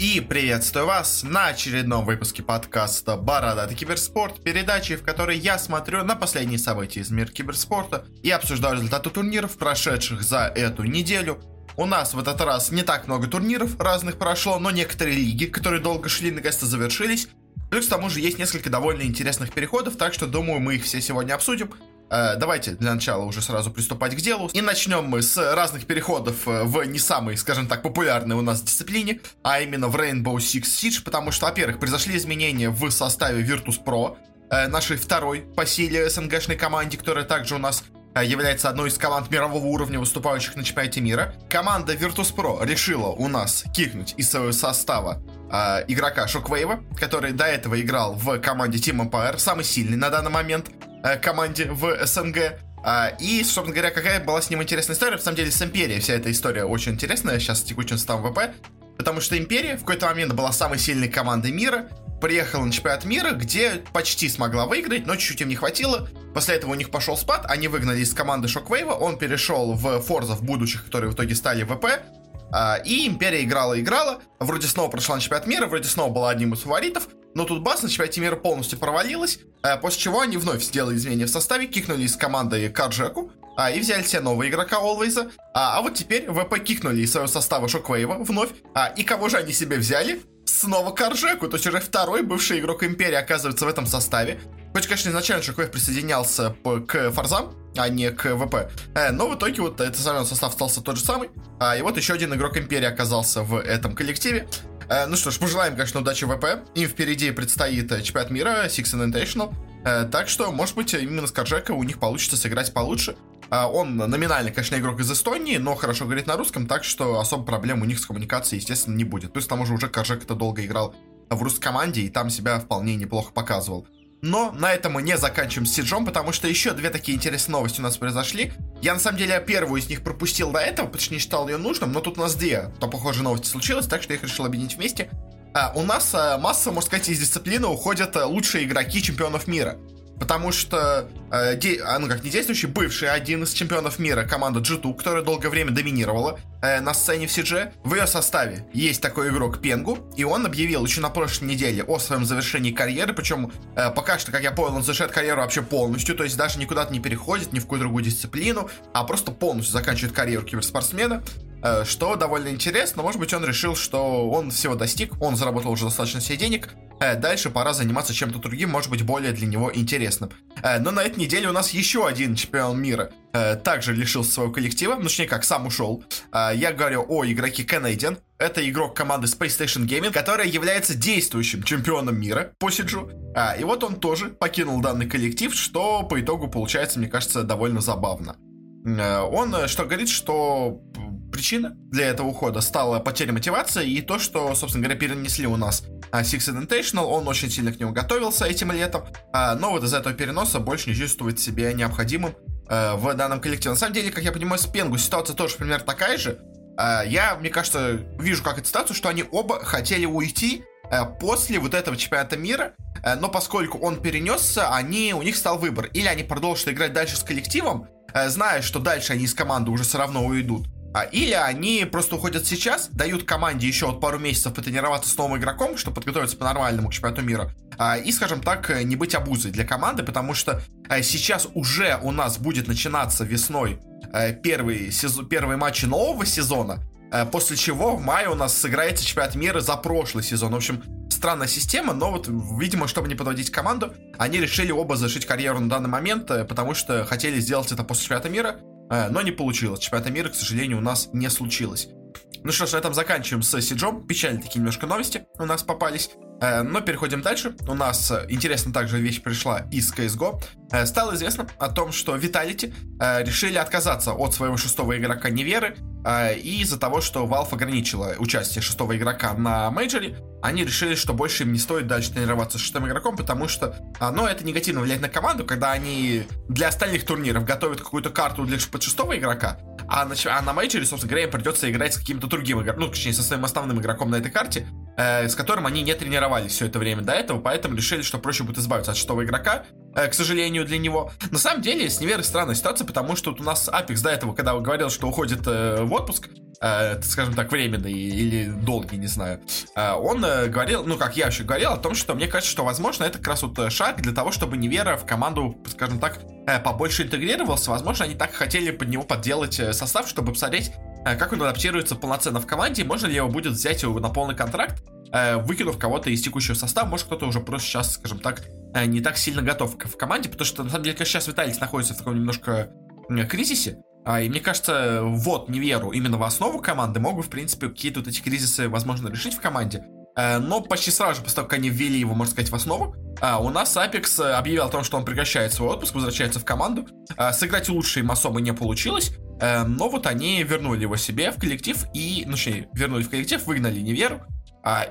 И приветствую вас на очередном выпуске подкаста «Бородатый киберспорт», передачи, в которой я смотрю на последние события из мира киберспорта и обсуждаю результаты турниров, прошедших за эту неделю. У нас в этот раз не так много турниров разных прошло, но некоторые лиги, которые долго шли, наконец-то завершились. Плюс к тому же есть несколько довольно интересных переходов, так что думаю мы их все сегодня обсудим. Э, давайте для начала уже сразу приступать к делу. И начнем мы с разных переходов э, в не самой, скажем так, популярной у нас дисциплине, а именно в Rainbow Six Siege, потому что, во-первых, произошли изменения в составе Virtus.pro, э, нашей второй по силе СНГшной команде, которая также у нас является одной из команд мирового уровня, выступающих на чемпионате мира. Команда Virtus.pro решила у нас кикнуть из своего состава э, игрока Шоквейва, который до этого играл в команде Team Empire, самый сильный на данный момент. Э, команде в СНГ. А, и, собственно говоря, какая была с ним интересная история. На самом деле, с Империей вся эта история очень интересная сейчас с текущим составом ВП. Потому что Империя в какой-то момент была самой сильной командой мира, приехала на чемпионат мира, где почти смогла выиграть, но чуть-чуть им не хватило. После этого у них пошел спад, они выгнали из команды Шоквейва, он перешел в Форзов будущих, которые в итоге стали ВП. А, и Империя играла-играла, вроде снова прошла на чемпионат мира, вроде снова была одним из фаворитов, но тут бас на чемпионате мира полностью провалилась, э, после чего они вновь сделали изменения в составе, кикнули из команды Карджеку, а, и взяли себе нового игрока Always. А, а вот теперь ВП кикнули из своего состава Шоквейва вновь. А, и кого же они себе взяли? Снова Каржеку, то есть уже второй бывший игрок Империи оказывается в этом составе. Хоть, конечно, изначально Шоквейв присоединялся к Фарзам, а не к ВП. Э, но в итоге вот этот самый состав остался тот же самый. А, и вот еще один игрок Империи оказался в этом коллективе. Э, ну что ж, пожелаем, конечно, удачи ВП. Им впереди предстоит э, чемпионат мира, Six Invitational. Э, так что, может быть, именно с Каржека у них получится сыграть получше. Он номинально, конечно, игрок из Эстонии, но хорошо говорит на русском, так что особо проблем у них с коммуникацией, естественно, не будет. Плюс к тому же уже Каржек это долго играл в русской команде и там себя вполне неплохо показывал. Но на этом мы не заканчиваем с Сиджом, потому что еще две такие интересные новости у нас произошли. Я на самом деле первую из них пропустил до этого, потому что не считал ее нужным, но тут у нас две то похожие новости случилось, так что я их решил объединить вместе. А, у нас а, масса, можно сказать, из дисциплины уходят а, лучшие игроки чемпионов мира. Потому что, э, де, а, ну как не действующий, бывший один из чемпионов мира, команда G2, которая долгое время доминировала э, на сцене в CG, в ее составе есть такой игрок Пенгу, и он объявил еще на прошлой неделе о своем завершении карьеры, причем э, пока что, как я понял, он завершает карьеру вообще полностью, то есть даже никуда-то не переходит, ни в какую другую дисциплину, а просто полностью заканчивает карьеру киберспортсмена. Э, что довольно интересно. Может быть, он решил, что он всего достиг, он заработал уже достаточно себе денег, дальше пора заниматься чем-то другим, может быть, более для него интересным. Э, но на этой неделе у нас еще один чемпион мира также лишился своего коллектива, ну, точнее как, сам ушел. Я говорю о игроке Canadian. Это игрок команды Space Station Gaming, которая является действующим чемпионом мира по Сиджу. И вот он тоже покинул данный коллектив, что по итогу получается, мне кажется, довольно забавно. Он что говорит, что причина для этого ухода стала потеря мотивации и то, что, собственно говоря, перенесли у нас а, Six Invitational, он очень сильно к нему готовился этим летом, а, но вот из этого переноса больше не чувствует себя необходимым а, в данном коллективе. На самом деле, как я понимаю, с Пенгу ситуация тоже примерно такая же. Я, мне кажется, вижу как эту ситуацию, что они оба хотели уйти после вот этого чемпионата мира, но поскольку он перенесся, они, у них стал выбор. Или они продолжат играть дальше с коллективом, зная, что дальше они из команды уже все равно уйдут, а, или они просто уходят сейчас, дают команде еще вот пару месяцев потренироваться с новым игроком, чтобы подготовиться по-нормальному к чемпионату мира. А, и, скажем так, не быть обузой для команды, потому что а, сейчас уже у нас будет начинаться весной первый, сезон, первые матчи нового сезона, после чего в мае у нас сыграется чемпионат мира за прошлый сезон. В общем, странная система, но вот, видимо, чтобы не подводить команду, они решили оба зашить карьеру на данный момент, э, потому что хотели сделать это после чемпионата мира, Э, но не получилось. Чемпионата мира, к сожалению, у нас не случилось. Ну что ж, на этом заканчиваем с Сиджом. Печальные такие немножко новости у нас попались. Э, но переходим дальше. У нас э, интересно также вещь пришла из CSGO. Стало известно о том, что Vitality решили отказаться от своего шестого игрока Неверы. И из-за того, что Valve ограничила участие шестого игрока на мейджоре, они решили, что больше им не стоит дальше тренироваться с шестым игроком, потому что, ну, это негативно влияет на команду, когда они для остальных турниров готовят какую-то карту для под шестого игрока, а на, а на мейджоре, собственно говоря, им придется играть с каким-то другим игроком, ну, точнее, со своим основным игроком на этой карте, э, с которым они не тренировались все это время до этого, поэтому решили, что проще будет избавиться от шестого игрока, э, к сожалению, для него. На самом деле, с Неверой странная ситуация, потому что вот у нас Apex до этого, когда говорил, что уходит э, в отпуск, скажем так, временный или долгий, не знаю, э, он э, говорил, ну, как я еще говорил, о том, что мне кажется, что, возможно, это как раз вот э, шаг для того, чтобы Невера в команду, скажем так, э, побольше интегрировался. Возможно, они так хотели под него подделать э, состав, чтобы посмотреть, э, как он адаптируется полноценно в команде, можно ли его будет взять его на полный контракт, э, выкинув кого-то из текущего состава, может кто-то уже просто сейчас, скажем так, э, не так сильно готов в команде, потому что, на самом деле, сейчас Виталий находится в таком немножко кризисе, и мне кажется, вот Неверу именно в основу команды могут, в принципе, какие-то вот эти кризисы, возможно, решить в команде. Э, но почти сразу же, после того, как они ввели его, можно сказать, в основу, а, у нас Apex объявил о том, что он прекращает свой отпуск, возвращается в команду. А, сыграть лучше им особо не получилось, э, но вот они вернули его себе в коллектив и, ну, точнее, вернули в коллектив, выгнали Неверу.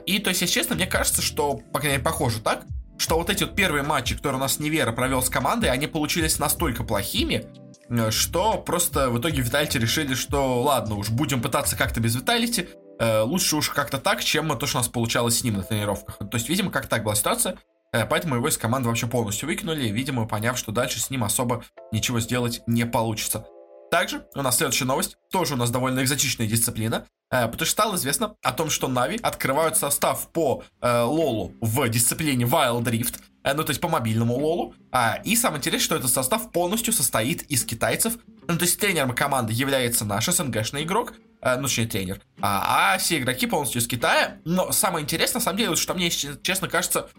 И, то есть, если честно, мне кажется, что, по крайней мере, похоже так, что вот эти вот первые матчи, которые у нас Невера провел с командой, они получились настолько плохими, Э, что просто в итоге Виталити решили, что ладно уж, будем пытаться как-то без Виталити, э, лучше уж как-то так, чем то, что у нас получалось с ним на тренировках. То есть, видимо, как так была ситуация, э, поэтому его из команды вообще полностью выкинули, видимо, поняв, что дальше с ним особо ничего сделать не получится. Также у нас следующая новость, тоже у нас довольно экзотичная дисциплина, э, потому что стало известно о том, что Нави открывают состав по э, Лолу в дисциплине Wild Rift, э, ну то есть по мобильному Лолу, а, и самое интересное, что этот состав полностью состоит из китайцев, ну то есть тренером команды является наш СНГшный игрок, э, ну точнее тренер, а, а все игроки полностью из Китая, но самое интересное, на самом деле, что мне, честно кажется,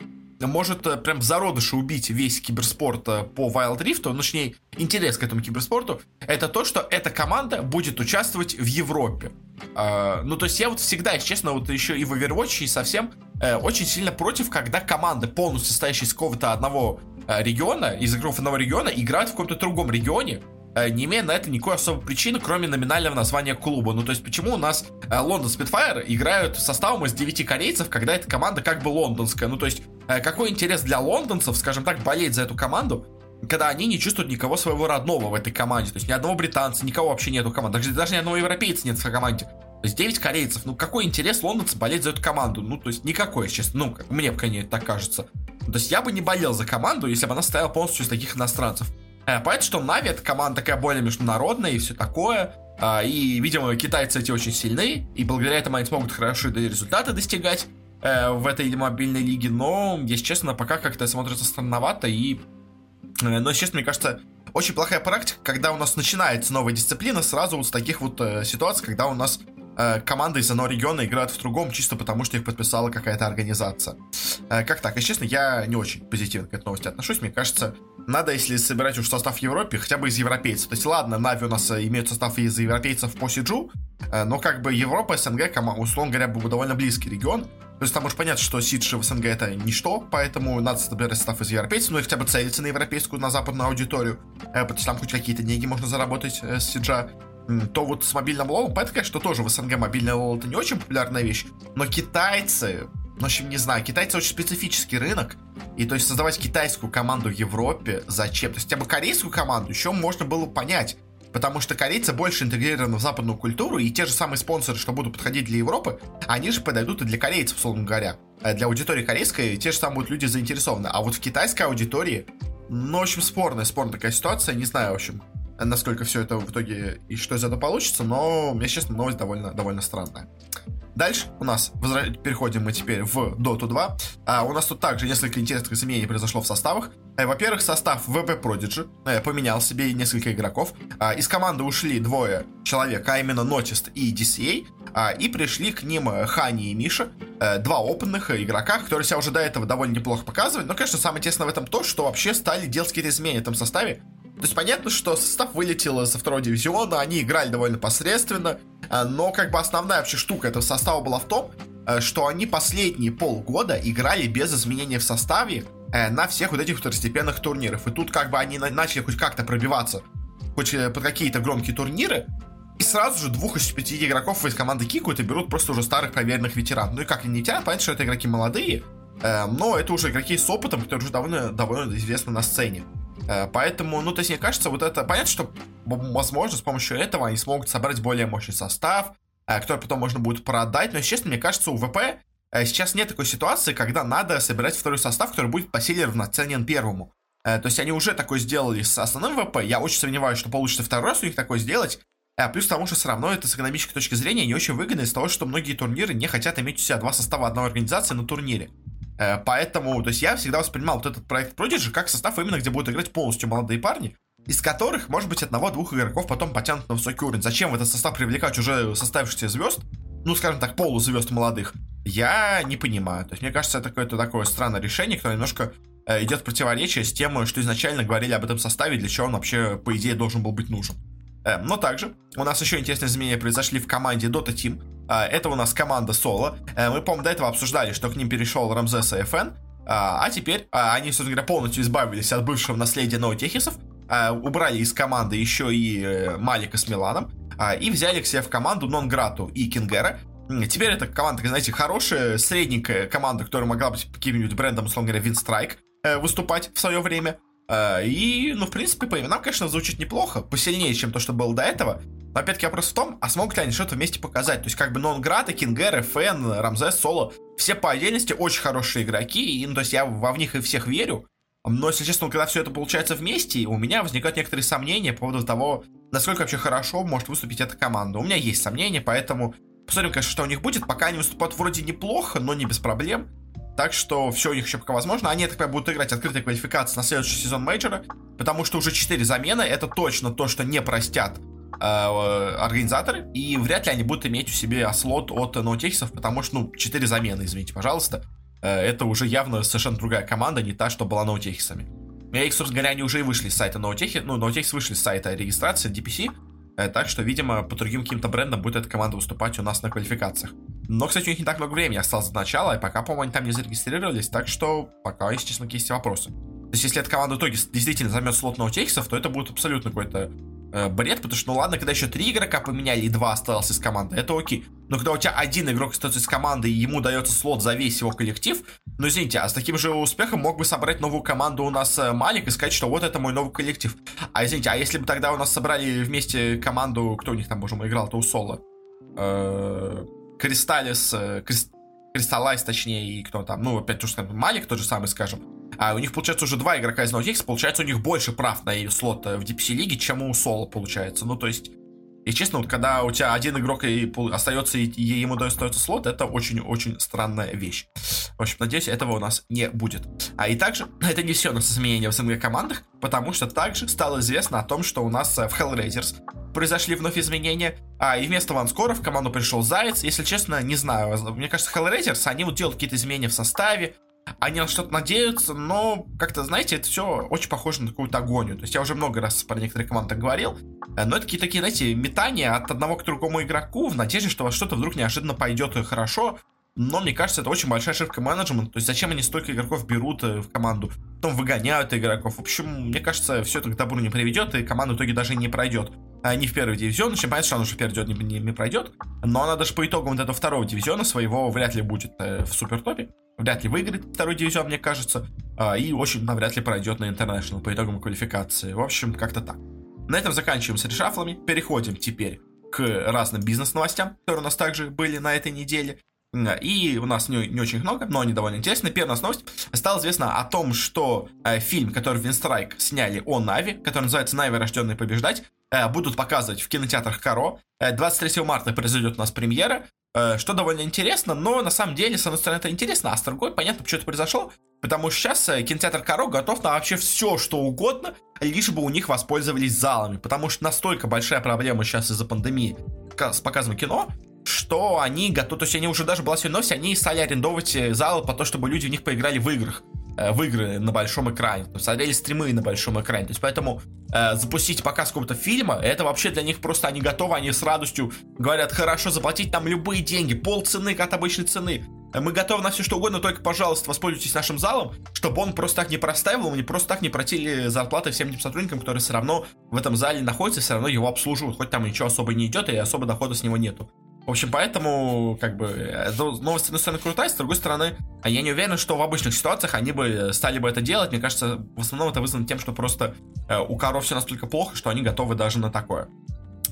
может э, прям в зародыше убить весь киберспорт э, по Wild Rift, ну, точнее, интерес к этому киберспорту, это то, что эта команда будет участвовать в Европе. Uh, ну, то есть я вот всегда, если честно, вот еще и в Overwatch, и совсем uh, очень сильно против, когда команды, полностью состоящие из какого-то одного uh, региона, из игроков одного региона, играют в каком-то другом регионе, не имея на это никакой особой причины, кроме номинального названия клуба. Ну, то есть, почему у нас Лондон Спитфайр играют составом из 9 корейцев, когда эта команда как бы лондонская? Ну, то есть, Э, какой интерес для лондонцев, скажем так, болеть за эту команду, когда они не чувствуют никого своего родного в этой команде. То есть ни одного британца, никого вообще нету в команде. Даже, даже ни одного европейца нет в команде. То есть 9 корейцев. Ну какой интерес лондонцев болеть за эту команду? Ну, то есть никакой, честно. Ну, как мне, конечно, так кажется. То есть я бы не болел за команду, если бы она стояла полностью из таких иностранцев. Э, понятно, что Нави это команда такая более международная и все такое. Э, и, видимо, китайцы эти очень сильны, и благодаря этому они смогут хорошие результаты достигать э, в этой мобильной лиге, но, если честно, пока как-то смотрится странновато и... Э, но, честно, мне кажется, очень плохая практика, когда у нас начинается новая дисциплина, сразу вот с таких вот э, ситуаций, когда у нас команды из одного региона играют в другом, чисто потому что их подписала какая-то организация. Э, как так? Если честно, я не очень позитивно к этой новости отношусь. Мне кажется, надо, если собирать уж состав в Европе, хотя бы из европейцев. То есть, ладно, Нави у нас э, имеют состав из европейцев по Сиджу, э, но как бы Европа, СНГ, условно говоря, был бы довольно близкий регион. То есть там уж понятно, что Сидж в СНГ это ничто, поэтому надо собирать состав из европейцев, ну и хотя бы целиться на европейскую, на западную аудиторию, э, потому что там хоть какие-то деньги можно заработать э, с Сиджа. То вот с мобильным лолом, понятно, конечно, тоже в СНГ мобильный лол это не очень популярная вещь, но китайцы, ну, в общем, не знаю, китайцы очень специфический рынок, и то есть создавать китайскую команду в Европе зачем? То есть хотя бы корейскую команду еще можно было понять, Потому что корейцы больше интегрированы в западную культуру, и те же самые спонсоры, что будут подходить для Европы, они же подойдут и для корейцев, условно говоря. А для аудитории корейской те же самые будут люди заинтересованы. А вот в китайской аудитории, ну, в общем, спорная, спорная такая ситуация. Не знаю, в общем, насколько все это в итоге и что из этого получится, но, мне честно, новость довольно, довольно странная. Дальше у нас возра... переходим мы теперь в Dota 2. А, у нас тут также несколько интересных изменений произошло в составах. А, во-первых, состав VP Prodigy а, поменял себе несколько игроков. А, из команды ушли двое человек, а именно Notist и DCA. А, и пришли к ним э, Хани и Миша, а, два опытных игрока, которые себя уже до этого довольно неплохо показывают. Но, конечно, самое интересное в этом то, что вообще стали делать какие-то изменения в этом составе. То есть понятно, что состав вылетел со второго дивизиона, они играли довольно посредственно, а, но как бы основная вообще штука этого состава была в том, э, что они последние полгода играли без изменения в составе э, на всех вот этих второстепенных турнирах. И тут как бы они начали хоть как-то пробиваться хоть э, под какие-то громкие турниры, и сразу же двух из пяти игроков из команды кикают и берут просто уже старых проверенных ветеранов. Ну и как не ветеран, понятно, что это игроки молодые, но это уже игроки с опытом, которые уже довольно, довольно известны на сцене. Э, поэтому, ну, то есть, мне кажется, вот это... Понятно, что, возможно, с помощью этого они смогут собрать более мощный состав, э, который потом можно будет продать. Но, честно, мне кажется, у ВП э, сейчас нет такой ситуации, когда надо собирать второй состав, который будет по силе равноценен первому. То есть они уже такой сделали с основным ВП. Я очень сомневаюсь, что получится второй раз у них такой сделать. Плюс тому, что все равно это с экономической точки зрения не очень выгодно из-за того, что многие турниры не хотят иметь у себя два состава одной организации на турнире. Э, поэтому, то есть я всегда воспринимал вот этот проект Prodigy как состав именно, где будут играть полностью молодые парни, из которых, может быть, одного-двух игроков потом потянут на высокий уровень. Зачем в этот состав привлекать уже составившихся звезд, ну, скажем так, полузвезд молодых, я не понимаю. То есть, мне кажется, это какое-то такое странное решение, которое немножко э, идет в противоречие с тем, что изначально говорили об этом составе, для чего он вообще, по идее, должен был быть нужен. Э, но также у нас еще интересные изменения произошли в команде Dota Team. Э, это у нас команда Соло. Э, мы, по-моему, до этого обсуждали, что к ним перешел Рамзес и ФН. А теперь они, собственно говоря, полностью избавились от бывшего наследия Ноутехисов, убрали из команды еще и Малика с Миланом, и взяли к себе в команду Нонграту и Кингера. Теперь это команда, знаете, хорошая, средненькая команда, которая могла быть каким-нибудь брендом, условно говоря, Винстрайк выступать в свое время. А, и, ну, в принципе, по именам, конечно, звучит неплохо, посильнее, чем то, что было до этого. Но опять-таки вопрос в том, а смогут ли они что-то вместе показать? То есть, как бы Нонград, Кингер, Фен, Рамзес, Соло, все по отдельности очень хорошие игроки, и, ну, то есть я во в них и всех верю. Но, если честно, когда все это получается вместе, у меня возникают некоторые сомнения по поводу того, насколько вообще хорошо может выступить эта команда. У меня есть сомнения, поэтому посмотрим, конечно, что у них будет. Пока они выступают вроде неплохо, но не без проблем. Так что все у них еще пока возможно. Они, я так понимаю, будут играть открытой квалификации на следующий сезон мейджора, потому что уже 4 замены. Это точно то, что не простят организаторы, и вряд ли они будут иметь у себя слот от ноутехисов, потому что, ну, 4 замены, извините, пожалуйста. Э, это уже явно совершенно другая команда, не та, что была ноутехисами. И, собственно говоря, они уже вышли с сайта ноутехи, ну, ноутехис вышли с сайта регистрации DPC, Э, так что, видимо, по другим каким-то брендам будет эта команда выступать у нас на квалификациях. Но, кстати, у них не так много времени осталось до начала, и пока, по-моему, они там не зарегистрировались, так что пока, если честно, есть вопросы. То есть, если эта команда в итоге действительно займет слот на утехисов, то это будет абсолютно какой-то э, бред, потому что, ну ладно, когда еще три игрока поменяли и два осталось из команды, это окей. Но когда у тебя один игрок остается из команды и ему дается слот за весь его коллектив, ну извините, а с таким же успехом мог бы собрать новую команду у нас э, Малик и сказать, что вот это мой новый коллектив. А извините, а если бы тогда у нас собрали вместе команду, кто у них там, боже мой, играл-то у Соло? Э, Кристаллис, Кристаллайз, точнее, и кто там, ну, опять уж Малик тот же самый, скажем. А у них, получается, уже два игрока из NoTX, получается, у них больше прав на слот в DPC лиге, чем у Соло получается. Ну, то есть, и честно, вот когда у тебя один игрок и остается, и ему достается слот, это очень-очень странная вещь. В общем, надеюсь, этого у нас не будет. А и также, это не все у нас изменения в СНГ командах, потому что также стало известно о том, что у нас в Hellraisers произошли вновь изменения, а и вместо Ванскора в команду пришел Заяц. Если честно, не знаю, мне кажется, Hellraisers, они вот делают какие-то изменения в составе, они на что-то надеются, но как-то, знаете, это все очень похоже на какую-то агонию. То есть я уже много раз про некоторые команды говорил, э, но это такие, такие, знаете, метания от одного к другому игроку в надежде, что во что-то вдруг неожиданно пойдет хорошо, но мне кажется, это очень большая ошибка менеджмента. То есть зачем они столько игроков берут э, в команду, потом выгоняют игроков. В общем, мне кажется, все это к добру не приведет, и команда в итоге даже не пройдет. А не в первый дивизион, чем понятно, что она уже в первый дивизион не, не, не пройдет. Но она даже по итогам вот этого второго дивизиона своего вряд ли будет э, в супер топе. Вряд ли выиграет второй дивизион, мне кажется. Э, и очень навряд ли пройдет на интернешнл по итогам квалификации. В общем, как-то так. На этом заканчиваем с решафлами. Переходим теперь к разным бизнес-новостям, которые у нас также были на этой неделе. И у нас не, не очень много, но они довольно интересны. Первая новость. Стало известно о том, что э, фильм, который Винстрайк сняли о Нави, который называется «Нави. Рожденный побеждать», э, будут показывать в кинотеатрах Каро. Э, 23 марта произойдет у нас премьера, э, что довольно интересно, но на самом деле, с одной стороны, это интересно, а с другой, понятно, почему это произошло, потому что сейчас э, кинотеатр Каро готов на вообще все, что угодно, лишь бы у них воспользовались залами, потому что настолько большая проблема сейчас из-за пандемии с показом кино, что они готовы, то есть они уже даже была сегодня новость, они стали арендовать э, залы по то, чтобы люди в них поиграли в играх, э, в игры на большом экране, смотрели стримы на большом экране, то есть поэтому э, запустить показ какого-то фильма, это вообще для них просто они готовы, они с радостью говорят, хорошо, заплатить там любые деньги, пол цены от обычной цены, мы готовы на все что угодно, только, пожалуйста, воспользуйтесь нашим залом, чтобы он просто так не простаивал, не просто так не платили зарплаты всем этим сотрудникам, которые все равно в этом зале находятся, все равно его обслуживают, хоть там ничего особо не идет и особо дохода с него нету. В общем, поэтому, как бы, э, новость, с одной стороны, крутая, с другой стороны, а я не уверен, что в обычных ситуациях они бы стали бы это делать. Мне кажется, в основном это вызвано тем, что просто э, у коров все настолько плохо, что они готовы даже на такое.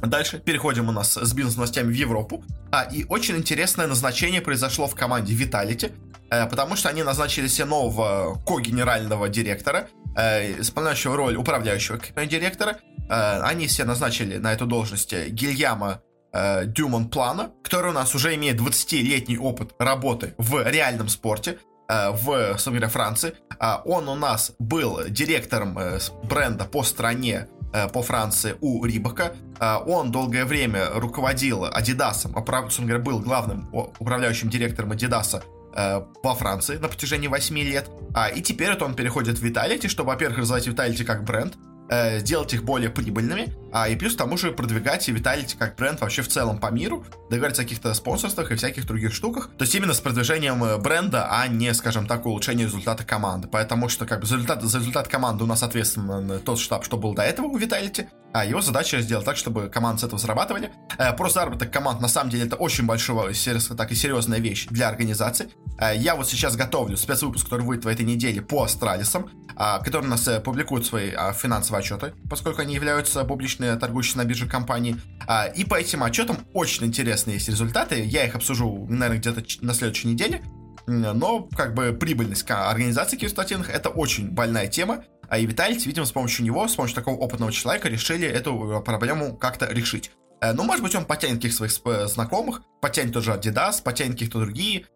Дальше переходим у нас с бизнес-новостями в Европу. А, и очень интересное назначение произошло в команде Vitality, э, потому что они назначили себе нового ко-генерального директора, э, исполняющего роль управляющего директора, Э, они все назначили на эту должность Гильяма э, Дюмон Плана, который у нас уже имеет 20-летний опыт работы в реальном спорте э, в, собственно Франции. Э, он у нас был директором э, бренда по стране по Франции у Рибака. Э, он долгое время руководил Адидасом, собственно говоря, был главным управляющим директором Адидаса во Франции на протяжении 8 лет. А, и теперь это он переходит в Vitality, чтобы, во-первых, развивать Vitality как бренд, э, делать их более прибыльными, а и плюс к тому же продвигать Vitality как бренд вообще в целом по миру, договориться о каких-то спонсорствах и всяких других штуках. То есть именно с продвижением э, бренда, а не, скажем так, улучшение результата команды. Потому что как бы за результат, за результат команды у нас ответственен тот штаб, что был до этого у Vitality, а его задача сделать так, чтобы команды с этого зарабатывали. Э, про заработок команд на самом деле это очень большая, так и серьезная вещь для организации. Э, я вот сейчас готовлю спецвыпуск, который выйдет в этой неделе по Астралисам, э, который у нас э, публикует свои э, финансовые отчеты, поскольку они являются публичные торгующие на бирже компании. Э, и по этим отчетам очень интересные есть результаты. Я их обсужу, наверное, где-то на следующей неделе. Но как бы прибыльность организации киберспортивных это очень больная тема. А и Виталити, видимо, с помощью него, с помощью такого опытного человека решили эту э, проблему как-то решить. Э, ну, может быть, он потянет каких-то своих э, знакомых, потянет тоже Adidas, потянет каких-то другие.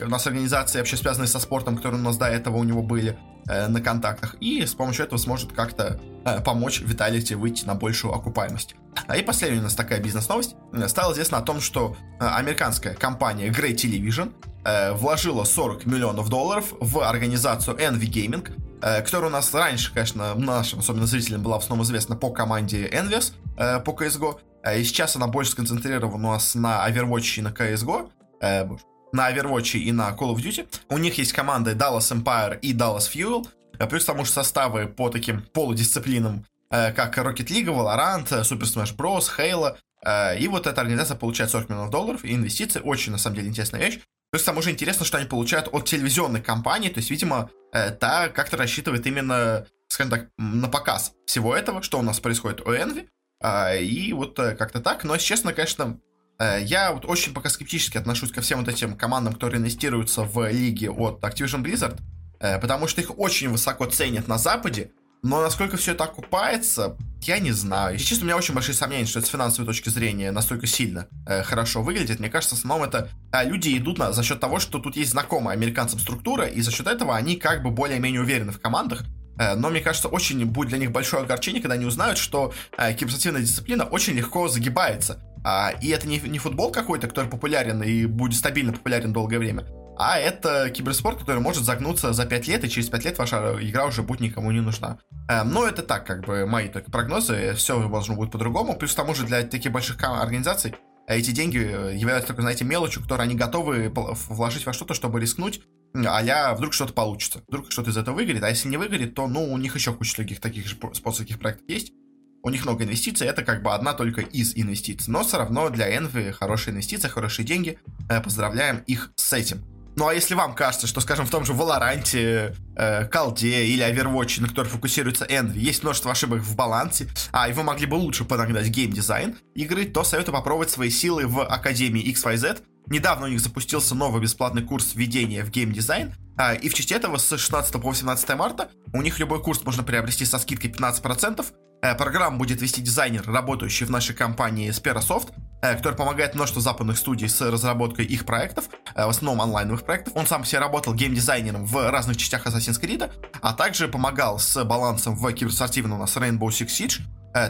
У нас организации, вообще связанные со спортом, которые у нас до этого у него были на контактах. И с помощью этого сможет как-то помочь Виталити выйти на большую окупаемость. А и последняя у нас такая бизнес-новость. Стало известно о том, что американская компания Grey Television вложила 40 миллионов долларов в организацию Envy Gaming, Э, которая у нас раньше, конечно, нашим, особенно зрителям, была в основном известна по команде Envious, э, по CSGO. Э, и сейчас она больше сконцентрирована у нас на Overwatch и на CSGO. На Overwatch и на Call of Duty. У них есть команды Dallas Empire и Dallas Fuel. Плюс к тому же составы по таким полудисциплинам, как Rocket League, Valorant, Super Smash Bros, Halo. И вот эта организация получает 40 миллионов долларов и инвестиции. Очень, на самом деле, интересная вещь. То есть там уже интересно, что они получают от телевизионной компании. То есть, видимо, э, та как-то рассчитывает именно, скажем так, на показ всего этого, что у нас происходит у Envy. А, и вот э, как-то так. Но, честно, конечно, э, я вот очень пока скептически отношусь ко всем вот этим командам, которые инвестируются в лиги от Activision Blizzard, потому что их очень высоко ценят на Западе, но насколько все это окупается, я не знаю. И честно, у меня очень большие сомнения, что это с финансовой точки зрения настолько сильно э, хорошо выглядит. Мне кажется, в основном это э, люди идут на, за счет того, что тут есть знакомая американцам структура, и за счет этого они как бы более-менее уверены в командах. Э, но мне кажется, очень будет для них большое огорчение, когда они узнают, что э, киберспортивная дисциплина очень легко загибается. А, и это не, не футбол какой-то, который популярен и будет стабильно популярен долгое время, а это киберспорт, который может загнуться за 5 лет, и через 5 лет ваша игра уже будет никому не нужна. Эм, но это так, как бы, мои только прогнозы, все должно быть по-другому. Плюс к тому же для таких больших организаций эти деньги э, являются только, знаете, мелочью, которую они готовы вложить во что-то, чтобы рискнуть, а вдруг что-то получится, вдруг что-то из этого выгорит, а если не выгорит, то, ну, у них еще куча других таких же спонсорских проектов есть, у них много инвестиций, это как бы одна только из инвестиций, но все равно для Envy хорошие инвестиции, хорошие деньги, э, поздравляем их с этим. Ну а если вам кажется, что, скажем, в том же Valorant, э, Колде или Overwatch, на который фокусируется Envy, есть множество ошибок в балансе, а и вы могли бы лучше подогнать геймдизайн игры, то советую попробовать свои силы в Академии XYZ. Недавно у них запустился новый бесплатный курс введения в геймдизайн, а, и в части этого с 16 по 18 марта у них любой курс можно приобрести со скидкой 15%, Э, программу будет вести дизайнер, работающий в нашей компании Sperasoft, э, который помогает множеству западных студий с разработкой их проектов, э, в основном онлайновых проектов. Он сам себе работал геймдизайнером в разных частях Assassin's Creed, а также помогал с балансом в киберспортивном у нас Rainbow Six Siege,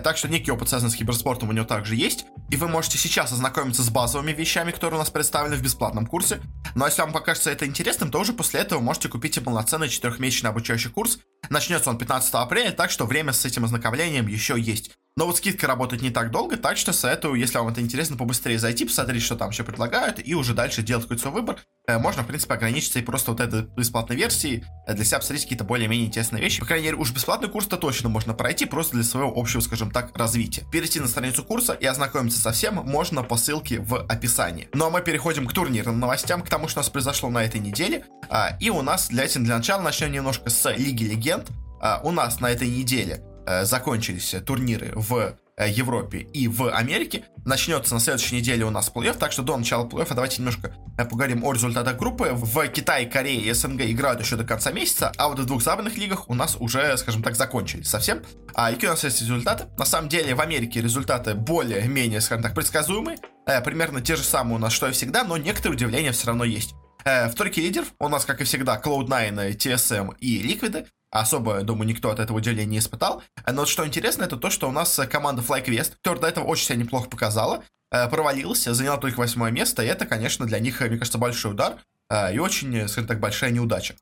так что некий опыт, связанный с киберспортом, у него также есть. И вы можете сейчас ознакомиться с базовыми вещами, которые у нас представлены в бесплатном курсе. Но если вам покажется это интересным, то уже после этого можете купить и полноценный четырехмесячный обучающий курс, Начнется он 15 апреля, так что время с этим ознакомлением еще есть. Но вот скидка работает не так долго, так что советую, если вам это интересно, побыстрее зайти, посмотреть, что там еще предлагают, и уже дальше делать какой-то свой выбор. Э, можно, в принципе, ограничиться и просто вот этой бесплатной версии э, для себя посмотреть какие-то более-менее интересные вещи. По крайней мере, уж бесплатный курс-то точно можно пройти, просто для своего общего, скажем так, развития. Перейти на страницу курса и ознакомиться со всем можно по ссылке в описании. Ну а мы переходим к турнирным новостям, к тому, что у нас произошло на этой неделе. А, и у нас для для начала начнем немножко с Лиги Легенд. А, у нас на этой неделе закончились турниры в э, Европе и в Америке. Начнется на следующей неделе у нас плей-офф, так что до начала плей-оффа давайте немножко э, поговорим о результатах группы. В Китае, Корее и СНГ играют еще до конца месяца, а вот в двух западных лигах у нас уже, скажем так, закончились совсем. А какие у нас есть результаты? На самом деле в Америке результаты более-менее, скажем так, предсказуемые. Э, примерно те же самые у нас, что и всегда, но некоторые удивления все равно есть. Э, в тройке лидеров у нас, как и всегда, Cloud9, TSM и Liquid. Особо, думаю, никто от этого удивления не испытал. Э, но вот что интересно, это то, что у нас команда FlyQuest, которая до этого очень себя неплохо показала, э, провалилась, заняла только восьмое место, и это, конечно, для них, мне кажется, большой удар и очень, скажем так, большая неудача.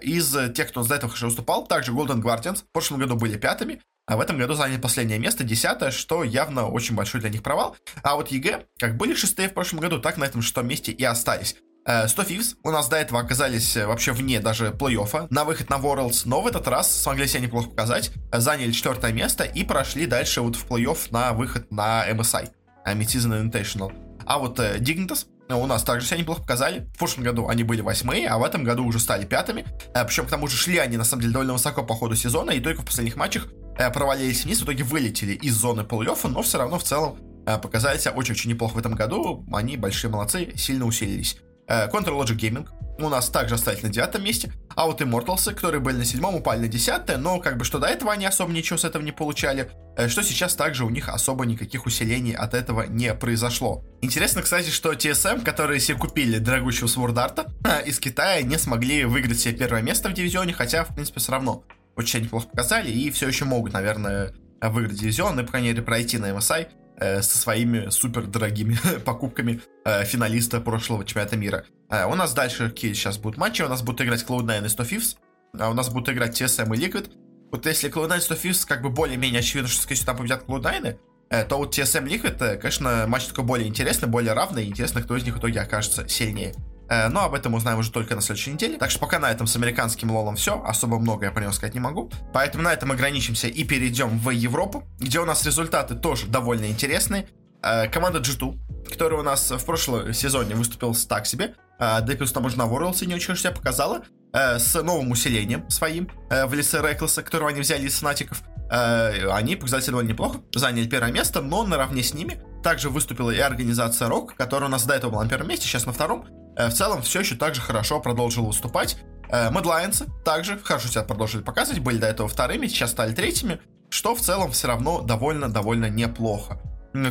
Из тех, кто до этого хорошо выступал, также Golden Guardians в прошлом году были пятыми, а в этом году заняли последнее место, десятое, что явно очень большой для них провал. А вот EG, как были шестые в прошлом году, так на этом шестом месте и остались. 100 Thieves у нас до этого оказались э, вообще вне даже плей-оффа на выход на Worlds, но в этот раз смогли себя неплохо показать, заняли четвертое место и прошли дальше вот в плей-офф на выход на MSI, Mid-Season Invitational. А вот э, Dignitas у нас также себя неплохо показали. В прошлом году они были восьмые, а в этом году уже стали пятыми. Э, Причем, к тому же, шли они, на самом деле, довольно высоко по ходу сезона, и только в последних матчах провалились вниз, в итоге вылетели из зоны плей-оффа, но все равно в целом показали себя очень-очень неплохо в этом году. Они большие молодцы, сильно усилились. Э, Control Logic Gaming у нас также остались на девятом месте, а вот Immortals, которые были на седьмом, упали на десятое, но как бы что до этого они особо ничего с этого не получали, э, что сейчас также у них особо никаких усилений от этого не произошло. Интересно, кстати, что TSM, которые себе купили дорогущего Art э, из Китая, не смогли выиграть себе первое место в дивизионе, хотя, в принципе, все равно очень неплохо показали и все еще могут, наверное, выиграть дивизион и, по крайней мере, пройти на MSI. Э, со своими супер дорогими покупками э, финалиста прошлого чемпионата мира. Э, у нас дальше какие сейчас будут матчи. У нас будут играть Cloud9 и 100 Thieves. А у нас будут играть TSM и Liquid. Вот если Cloud9 и 100 Thieves как бы более-менее очевидно, что, скорее всего, там победят Cloud9, то вот TSM Liquid, конечно, матч такой более интересный, более равный, и интересно, кто из них в итоге окажется сильнее. Э, но об этом узнаем уже только на следующей неделе. Так что пока на этом с американским лолом все. Особо много я про него сказать не могу. Поэтому на этом ограничимся и перейдем в Европу, где у нас результаты тоже довольно интересные. Э, команда G2, которая у нас в прошлом сезоне выступила так себе, э, да плюс там уже на Worlds не очень себя показала, с новым усилением своим в лице Реклса, которого они взяли из Фнатиков. Они показали себя довольно неплохо, заняли первое место, но наравне с ними также выступила и организация Рок, которая у нас до этого была на первом месте, сейчас на втором. Э, в целом все еще так же хорошо продолжил выступать. Mad э, Lions также хорошо себя продолжили показывать, были до этого вторыми, сейчас стали третьими, что в целом все равно довольно-довольно неплохо.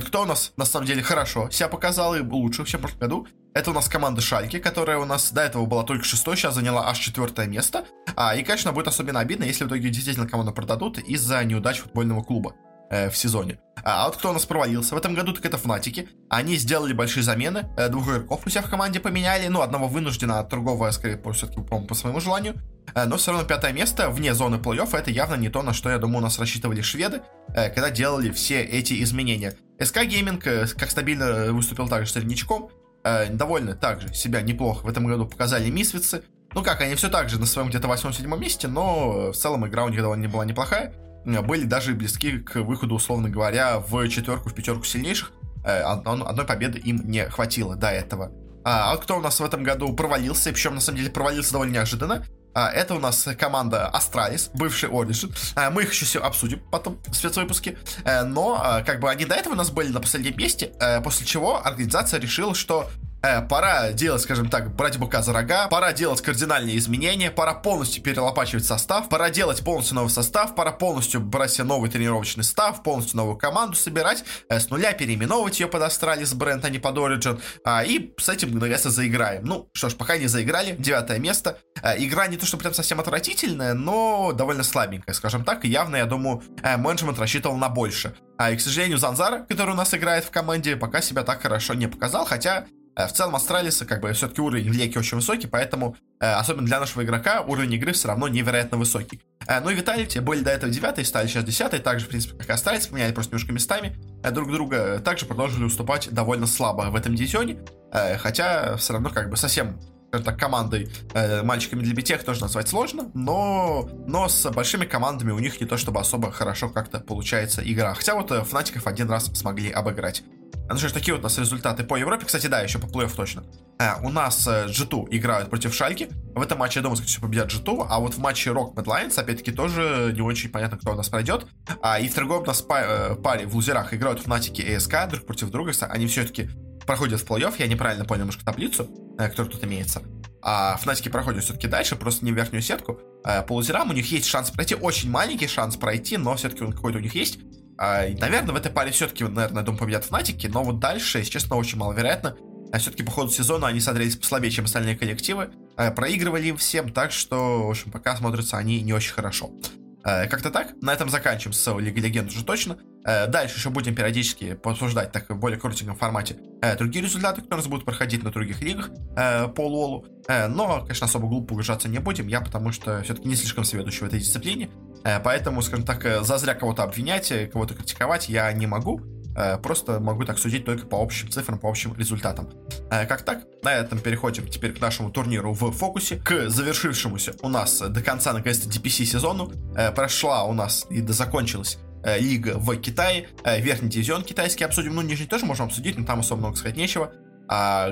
Кто у нас на самом деле хорошо себя показал и лучше, чем в прошлом году? Это у нас команда Шальки, которая у нас до этого была только шестой, сейчас заняла аж четвертое место. А, и, конечно, будет особенно обидно, если в итоге действительно команду продадут из-за неудач футбольного клуба э, в сезоне. А, а вот кто у нас провалился в этом году, так это Фнатики. Они сделали большие замены, э, двух игроков у себя в команде поменяли, ну, одного вынужденно, а другого, скорее, все-таки, по, по своему желанию. Э, но все равно пятое место вне зоны плей-оффа это явно не то, на что, я думаю, у нас рассчитывали шведы, э, когда делали все эти изменения. СК Гейминг, э, как стабильно выступил также среднячком, э, довольно также себя неплохо в этом году показали Мисвицы. Ну как, они все так же на своем где-то восьмом-седьмом месте, но в целом игра у них довольно была неплохая были даже близки к выходу, условно говоря, в четверку, в пятерку сильнейших. Э, одной победы им не хватило до этого. А, а кто у нас в этом году провалился, причем на самом деле провалился довольно неожиданно, а, это у нас команда Astralis, бывший Origin. А, мы их еще все обсудим потом в спецвыпуске. Э, но а, как бы они до этого у нас были на последнем месте, э, после чего организация решила, что Э, пора делать, скажем так, брать быка за рога, пора делать кардинальные изменения, пора полностью перелопачивать состав, пора делать полностью новый состав, пора полностью брать себе новый тренировочный став, полностью новую команду собирать, э, с нуля переименовывать ее под Astralis бренд, а не под Origin, э, и с этим, наконец-то, заиграем. Ну, что ж, пока не заиграли, девятое место. Э, игра не то, что прям совсем отвратительная, но довольно слабенькая, скажем так, и явно, я думаю, э, менеджмент рассчитывал на больше. А, и, к сожалению, Zanzarah, который у нас играет в команде, пока себя так хорошо не показал, хотя в целом Astralis а, как бы, все-таки уровень в LEC е очень высокий, поэтому, э, особенно для нашего игрока, уровень игры все равно невероятно высокий. Э, ну и Vitality были до этого 9 стали сейчас 10 также, в принципе, как и Astralis, поменяли просто немножко местами. Друг друга также продолжили уступать довольно слабо в этом дивизионе, хотя все равно, как бы, совсем так, командой э, мальчиками для битех тоже назвать сложно, но, но с большими командами у них не то чтобы особо хорошо как-то получается игра. Хотя вот э, Фнатиков один раз смогли обыграть. Ну что ж, такие вот у нас результаты по Европе. Кстати, да, еще по плей-офф точно. А, у нас G2 играют против Шальки. В этом матче, я думаю, скорее всего, победят G2. А вот в матче Rock Mad Lions, опять-таки, тоже не очень понятно, кто у нас пройдет. А, и в другом у нас паре в лузерах играют Фнатики и СК друг против друга. Они все-таки проходят в плей-офф. Я неправильно понял немножко таблицу, которая тут имеется. А Фнатики проходят все-таки дальше, просто не в верхнюю сетку. По лузерам у них есть шанс пройти, очень маленький шанс пройти, но все-таки он какой-то у них есть. А, наверное, в этой паре все-таки, наверное, я думаю, победят Фнатики, но вот дальше, если честно, очень маловероятно. А все-таки по ходу сезона они смотрелись послабее, чем остальные коллективы. А, проигрывали им всем, так что, в общем, пока смотрятся они не очень хорошо. А, как-то так. На этом заканчиваем с Лигой Легенд уже точно. А, дальше еще будем периодически обсуждать так в более коротеньком формате а, другие результаты, которые будут проходить на других лигах а, по Лолу. Но, конечно, особо глупо угружаться не будем, я потому что все-таки не слишком сведущий в этой дисциплине. Э, поэтому, скажем так, э, зазря кого-то обвинять, э, кого-то критиковать я не могу. Просто могу так судить только по общим цифрам, по общим результатам. Как так? На этом переходим теперь к нашему турниру в фокусе, к завершившемуся у нас до конца наконец-то DPC сезону. Прошла у нас и закончилась лига в Китае, верхний дивизион китайский обсудим, ну нижний тоже можем обсудить, но там особо много сказать нечего.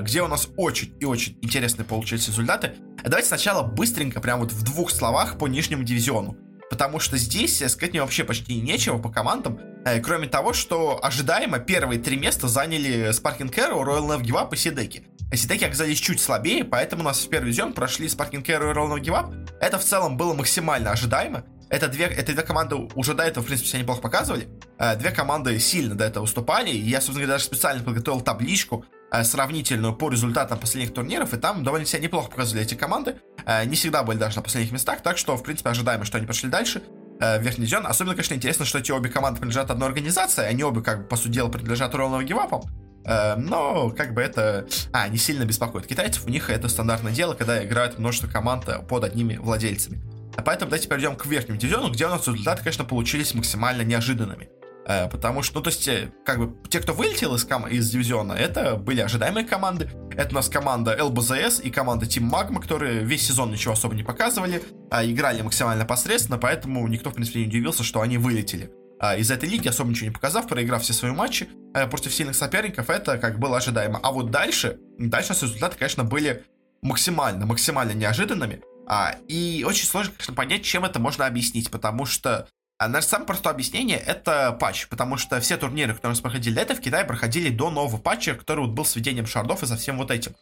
Где у нас очень и очень интересные получились результаты. Давайте сначала быстренько, прям вот в двух словах по нижнему дивизиону. Потому что здесь э, сказать мне вообще почти нечего по командам, э, кроме того, что ожидаемо первые три места заняли Sparking Arrow, Royal Nav Give Up и Сидеки. Сидеки оказались чуть слабее, поэтому у нас в первый дивизион прошли Sparking Arrow и Royal Nav Give Up. Это в целом было максимально ожидаемо. Это две, это две команды уже до этого, в принципе, себя неплохо показывали. Э, две команды сильно до этого выступали. И я, собственно говоря, даже специально подготовил табличку, Э, сравнительную по результатам последних турниров, и там довольно себя неплохо показывали эти команды. Э, не всегда были даже на последних местах, так что, в принципе, ожидаемо, что они пошли дальше э, в верхний дивизион. Особенно, конечно, интересно, что эти обе команды принадлежат одной организации, они обе, как бы, по сути дела, принадлежат Ровного Гивапам. Но, как бы это... А, не сильно беспокоит китайцев. У них это стандартное дело, когда играют множество команд под одними владельцами. Поэтому давайте перейдем к верхнему дивизиону, где у нас результаты, конечно, получились максимально неожиданными. Э, потому что, ну, то есть, э, как бы, те, кто вылетел из, ком- из дивизиона, это были ожидаемые команды. Это у нас команда ЛБЗС и команда Team Magma, которые весь сезон ничего особо не показывали, а играли максимально посредственно, поэтому никто, в принципе, не удивился, что они вылетели. А из этой лиги, особо ничего не показав, проиграв все свои матчи э, против сильных соперников, это как было ожидаемо. А вот дальше, дальше результаты, конечно, были максимально, максимально неожиданными. А, и очень сложно, конечно, понять, чем это можно объяснить, потому что наше самое простое объяснение — это патч, потому что все турниры, которые у проходили до этого, в Китае проходили до нового патча, который вот был с введением шардов и со всем вот этим.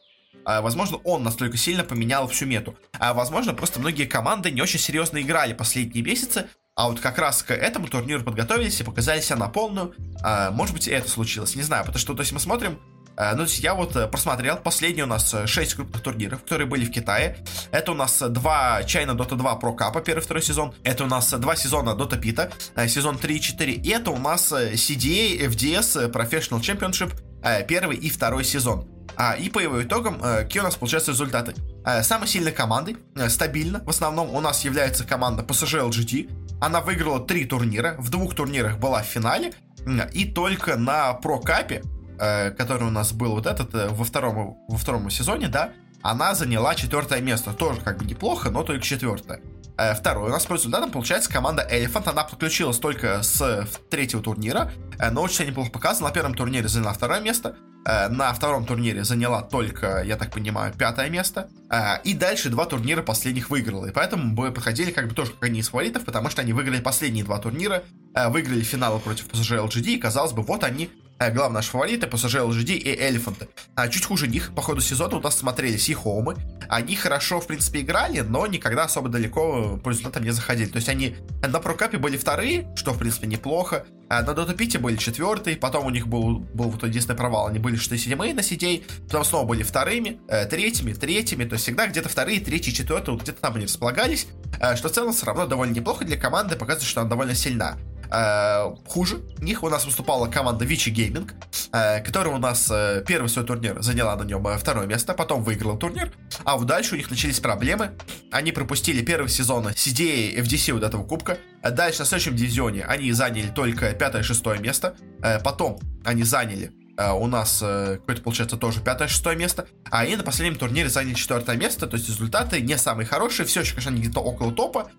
А, возможно, он настолько сильно поменял всю мету. А возможно, просто многие команды не очень серьезно играли последние месяцы, а вот как раз к этому турниру подготовились и показали себя на полную. А, может быть, это случилось, не знаю, потому что, то есть мы смотрим, ну, то есть я вот э, просмотрел последние у нас 6 э, крупных турниров, которые были в Китае. Это у нас два China Dota 2 Pro Cup, первый второй сезон. Это у нас два сезона Dota Pita, сезон 3 и 4. И это у нас CDA FDS Professional Championship, первый и второй сезон. А, и по его итогам, какие у нас получаются результаты? Самой сильной командой, стабильно, в основном у нас является команда PSG LGT. Она выиграла три турнира, в двух турнирах была в финале, и только на прокапе э, который у нас был вот этот э, во втором, во втором сезоне, да, она заняла четвертое место. Тоже как бы неплохо, но только четвертое. Э, второе. У нас по результатам получается команда Elephant. Она подключилась только с третьего турнира, э, но очень неплохо показана. На первом турнире заняла второе место. Э, на втором турнире заняла только, я так понимаю, пятое место. И дальше два турнира последних выиграла. И поэтому мы подходили как бы тоже как они из фаворитов, потому что они выиграли последние два турнира. Выиграли финалы против PSG LGD. И казалось бы, вот они главные наши фавориты, PSG LGD и Элефанты. А чуть хуже них по ходу сезона у нас смотрели Сихомы. Они хорошо, в принципе, играли, но никогда особо далеко по результатам не заходили. То есть они на прокапе были вторые, что, в принципе, неплохо. А на Pit были четвертые, потом у них был, был вот единственный провал, они были что седьмые на сидей, потом снова были вторыми, э, третьими, третьими, то есть всегда где-то вторые, третьи, четвертые, вот где-то там они располагались, э, что в целом все равно довольно неплохо для команды, показывает, что она довольно сильна. Э, хуже них у нас выступала команда Вичи Гейминг, э, которая у нас э, первый свой турнир заняла на нем э, второе место, потом выиграла турнир, а вот дальше у них начались проблемы. Они пропустили первый сезон CDA FDC вот этого кубка. Дальше на следующем дивизионе они заняли только пятое-шестое место. Потом они заняли у нас какое-то, получается, тоже пятое-шестое место, а они на последнем турнире заняли четвертое место, то есть результаты не самые хорошие, все еще, конечно, где-то около топа,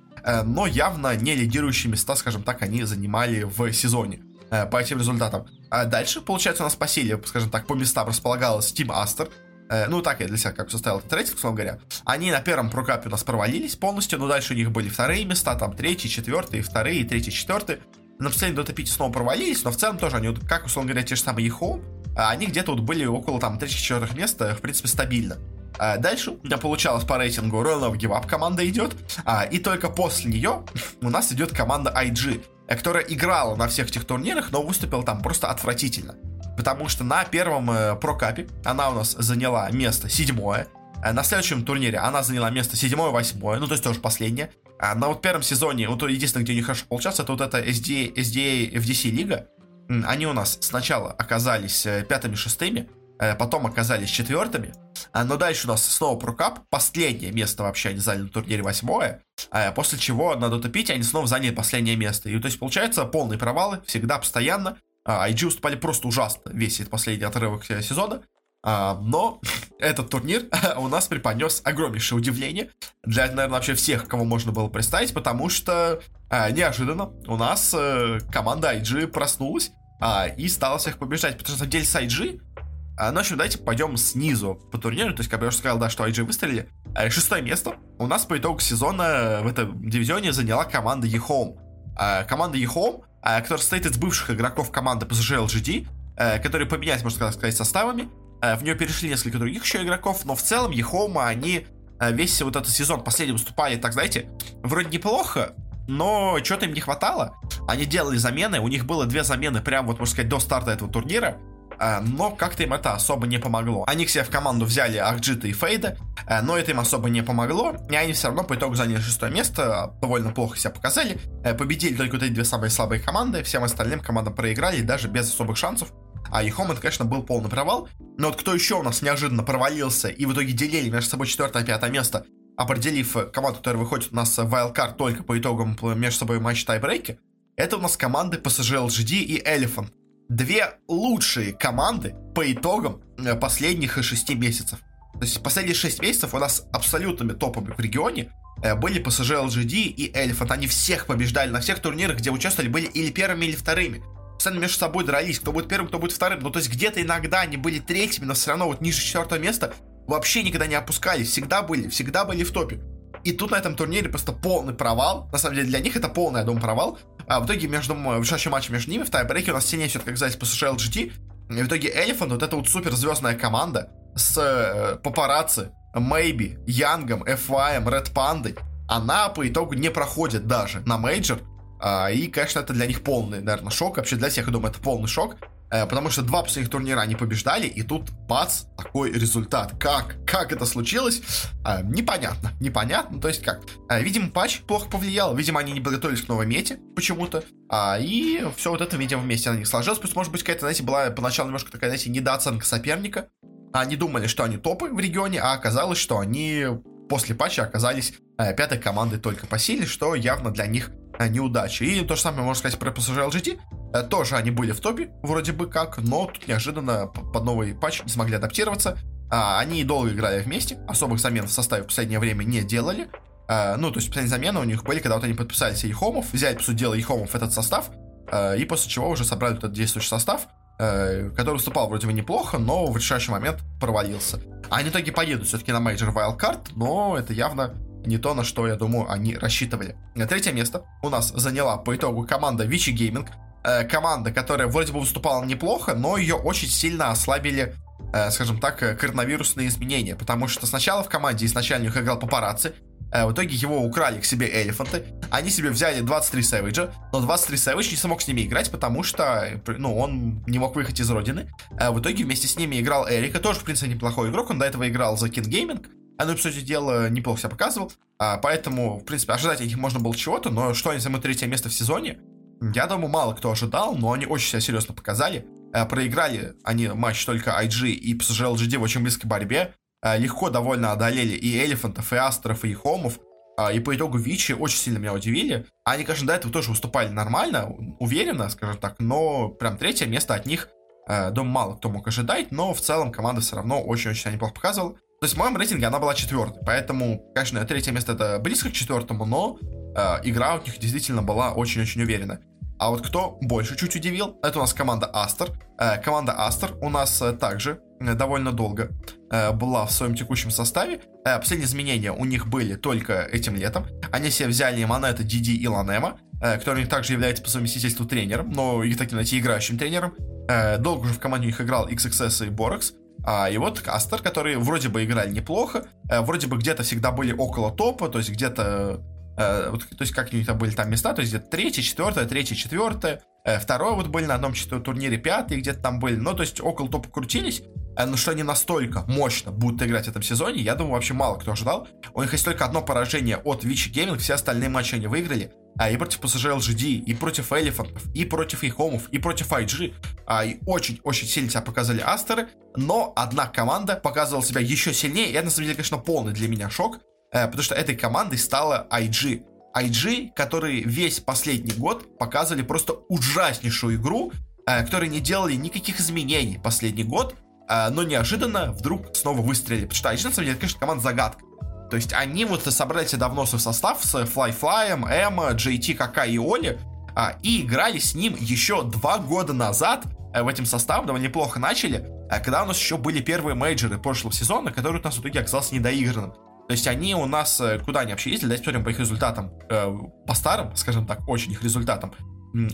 но явно не лидирующие места, скажем так, они занимали в сезоне э, по этим результатам. А дальше, получается, у нас по силе, скажем так, по местам располагалась Team Aster. Э, ну, так я для себя как составил этот рейтинг, условно говоря. Они на первом Pro Cup е у нас провалились полностью, но дальше у них были вторые места, там третий, четвертый, вторые, третий, четвертый. На последнем Dota 5 снова провалились, но в целом тоже они, как, условно говоря, те же самые EHOME, они где-то вот были около там третьих-четвертых места, в принципе, стабильно. А дальше у меня получалось по рейтингу Royal of Give Up команда идет, а, и только после нее у нас идет команда IG, которая играла на всех этих турнирах, но выступила там просто отвратительно. Потому что на первом э, прокапе она у нас заняла место седьмое, э, на следующем турнире она заняла место седьмое, восьмое, ну то есть тоже последнее. А на вот первом сезоне, вот единственное, где у них хорошо получалось, это вот эта SDA, SDA FDC лига. Они у нас сначала оказались э, пятыми-шестыми, Э, потом оказались четвертыми. А, но дальше у нас снова прокап. Последнее место вообще они заняли на турнире восьмое. А, после чего на дотопите они снова заняли последнее место. И то есть получается полные провалы, всегда, постоянно. IG а, уступали просто ужасно весь этот последний отрывок э, сезона. Но этот турнир у нас преподнес огромнейшее удивление для, наверное, вообще всех, кого можно было представить, потому что неожиданно у нас команда IG проснулась и стала всех побеждать. Потому что, на деле, с IG а, ну, в общем, давайте пойдем снизу по турниру. То есть, как я уже сказал, да, что IG выстрелили. А, шестое место у нас по итогу сезона в этом дивизионе заняла команда eHome. А, команда eHome, а, которая состоит из бывших игроков команды PSG LGD, а, которые поменялись, можно сказать, составами. А, в нее перешли несколько других еще игроков, но в целом eHome, они а, весь вот этот сезон последний выступали, так знаете, вроде неплохо, но что-то им не хватало. Они делали замены, у них было две замены прямо, вот, можно сказать, до старта этого турнира. Э, но как-то им это особо не помогло. Они к себе в команду взяли Арджита и Фейда, э, но это им особо не помогло, и они все равно по итогу заняли шестое место, довольно плохо себя показали, э, победили только вот эти две самые слабые команды, всем остальным командам проиграли, даже без особых шансов. А Ехом это, конечно, был полный провал. Но вот кто еще у нас неожиданно провалился и в итоге делили между собой четвертое и пятое место, определив команду, которая выходит у нас в Wildcard только по итогам между собой матча тайбрейки, это у нас команды PSG LGD и Elephant две лучшие команды по итогам э, последних шести месяцев. То есть последние шесть месяцев у нас абсолютными топами в регионе э, были PSG LGD и Elephant. Они всех побеждали на всех турнирах, где участвовали, были или первыми, или вторыми. Постоянно между собой дрались, кто будет первым, кто будет вторым. Ну, то есть где-то иногда они были третьими, но все равно вот ниже четвертого места вообще никогда не опускались. Всегда были, всегда были в топе. И тут на этом турнире просто полный провал. На самом деле для них это полный, я думаю, провал. А в итоге между решающим матчем между ними в тайбрейке у нас сильнее все, как сказать, PSG LGD. И в итоге Elephant, вот эта вот суперзвездная команда с э, Paparazi, Maybe, Yang ом, fy, Red Panda, она по итогу не проходит даже на мейджор. А, и, конечно, это для них полный, наверное, шок. Вообще для всех, я думаю, это полный шок. Э, потому что два последних турнира они побеждали, и тут, бац, такой результат. Как? Как это случилось? Э, непонятно. Непонятно. То есть как? Э, видимо, патч плохо повлиял. Видимо, они не подготовились к новой мете почему-то. А, и все вот это, видимо, вместе на них сложилось. Плюс, может быть, какая-то, знаете, была поначалу немножко такая, знаете, недооценка соперника. Они думали, что они топы в регионе, а оказалось, что они после патча оказались пятой командой только по силе, что явно для них э, неудача. И то же самое можно сказать про PSG LGT. Э, тоже они были в топе, вроде бы как, но тут неожиданно под новый патч не смогли адаптироваться. А, они долго играли вместе, особых замен в составе в последнее время не делали. А, ну, то есть последние замены у них были, когда вот они подписали себе Ехомов, взяли, по сути дела, Ехомов этот состав, а, и после чего уже собрали этот действующий состав, а, который выступал вроде бы неплохо, но в решающий момент провалился. Они в итоге поедут все-таки на Major Wildcard, но это явно не то, на что, я думаю, они рассчитывали. Третье место у нас заняла по итогу команда Vichy Gaming, э, команда, которая вроде бы выступала неплохо, но ее очень сильно ослабили, э, скажем так, э, коронавирусные изменения. Потому что сначала в команде них играл папарацци, в итоге его украли к себе элефанты. Они себе взяли 23 Сэвиджа, но 23 Сэвидж не смог с ними играть, потому что, ну, он не мог выехать из родины. В итоге вместе с ними играл Эрика, тоже, в принципе, неплохой игрок. Он до этого играл за King Gaming. Ну, по сути дела, неплохо себя показывал. А, поэтому, в принципе, ожидать от них можно было чего-то, но что они займут третье место в сезоне, я думаю, мало кто ожидал, но они очень себя серьезно показали. Э, проиграли они матч только IG и PSG LGD в очень близкой борьбе. Э, легко довольно одолели и Элефантов, и Астеров, и Хомов. Э, и по итогу Вичи очень сильно меня удивили. Они, конечно, до этого тоже выступали нормально, уверенно, скажем так, но прям третье место от них, думаю, мало кто мог ожидать, но в целом команда все равно очень-очень неплохо показывала. То есть в моем рейтинге она была четвертой, поэтому, конечно, третье место это близко к четвертому, но э, игра у них действительно была очень-очень уверена. А вот кто больше чуть удивил, это у нас команда Астер. Э, команда Астер у нас э, также э, довольно долго э, была в своем текущем составе. Э, последние изменения у них были только этим летом. Они себе взяли Монета, Диди и Ланема, э, который также является по совместительству тренером, но их таким, знаете, играющим тренером. Э, долго уже в команде у них играл XXS и Борекс. А, и вот Астер, которые вроде бы играли неплохо, э, вроде бы где-то всегда были около топа, то есть где-то Э, вот, то есть как у них там были там места, то есть где-то третье, четвертое, третье, четвертое, э, второе вот были на одном турнире, пятый где-то там были, ну то есть около топа крутились, э, но что они настолько мощно будут играть в этом сезоне, я думаю, вообще мало кто ожидал. У них есть только одно поражение от Вичи Гейминг, все остальные матчи они выиграли. А, и против PSG LGD, и против Элефантов, и против Ихомов, и против IG. А, и очень-очень сильно себя показали Астеры. Но одна команда показывала себя еще сильнее. И это, на самом деле, конечно, полный для меня шок. Э, потому что этой командой стала IG. IG, которые весь последний год показывали просто ужаснейшую игру, э, которые не делали никаких изменений последний год, э, но неожиданно вдруг снова выстрелили. Потому что IG, на самом деле, это, конечно, команда загадка. То есть они вот собрали себе давно свой состав с Fly Эма, JT, КК и Оли, и играли с ним еще два года назад в этом составе, довольно неплохо начали, когда у нас еще были первые мейджоры прошлого сезона, который у нас в итоге оказался недоигранным. То есть они у нас э, куда они вообще ездили, давайте посмотрим по их результатам, э, по старым, скажем так, очень их результатам.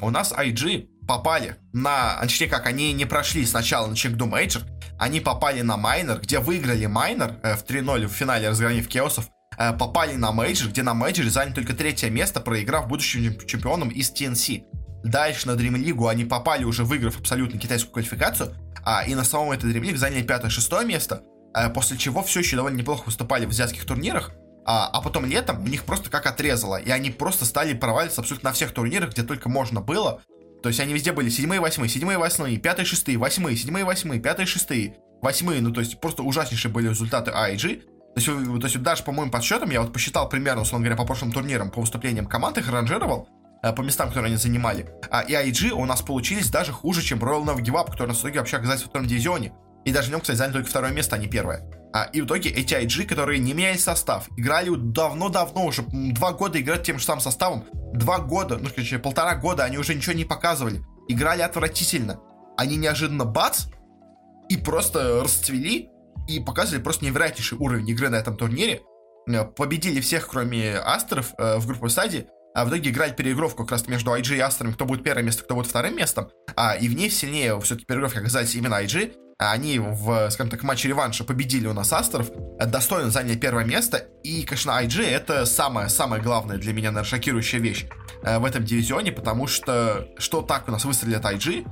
У нас IG попали на, а точнее как, они не прошли сначала на Chengdu Major, они попали на Minor, где выиграли Minor э, в 3-0 в финале, разгромив Chaos ов, э, попали на Мейджор, где на Мейджоре заняли только третье место, проиграв будущим чемпионом из TNC. Дальше на Dream League они попали уже выиграв абсолютно китайскую квалификацию, а, и на самом этой Dream League заняли пятое-шестое место, Э, после чего все еще довольно неплохо выступали в азиатских турнирах, а, а потом летом у них просто как отрезало, и они просто стали проваливаться абсолютно на всех турнирах, где только можно было. То есть они везде были седьмые, восьмые, седьмые, восьмые, пятые, шестые, восьмые, седьмые, восьмые, пятые, шестые, восьмые, ну то есть просто ужаснейшие были результаты IG. То есть, то есть даже по моим подсчетам, я вот посчитал примерно, условно говоря, по прошлым турнирам, по выступлениям команд, их ранжировал, э, по местам, которые они занимали. А, и IG у нас получились даже хуже, чем Royal Never Give Up, который на итоге вообще оказался в втором дивизионе. И даже в нем, кстати, заняли только второе место, а не первое. А, и в итоге эти IG, которые не меняли состав, играли давно-давно уже, два года играть тем же самым составом, два года, ну, короче, полтора года они уже ничего не показывали, играли отвратительно. Они неожиданно бац, и просто расцвели, и показывали просто невероятнейший уровень игры на этом турнире. Э, победили всех, кроме Астеров, э, в групповой стадии, а в итоге играли переигровку как раз между IG и Астерами, кто будет первым местом, кто будет вторым местом, а, и в ней сильнее все-таки переигровки оказались именно IG, они в, скажем так, матче реванша победили у нас Астеров, достойно заняли первое место, и, конечно, IG это самая, самая главная для меня, наверное, шокирующая вещь э, в этом дивизионе, потому что что так у нас выстрелит IG,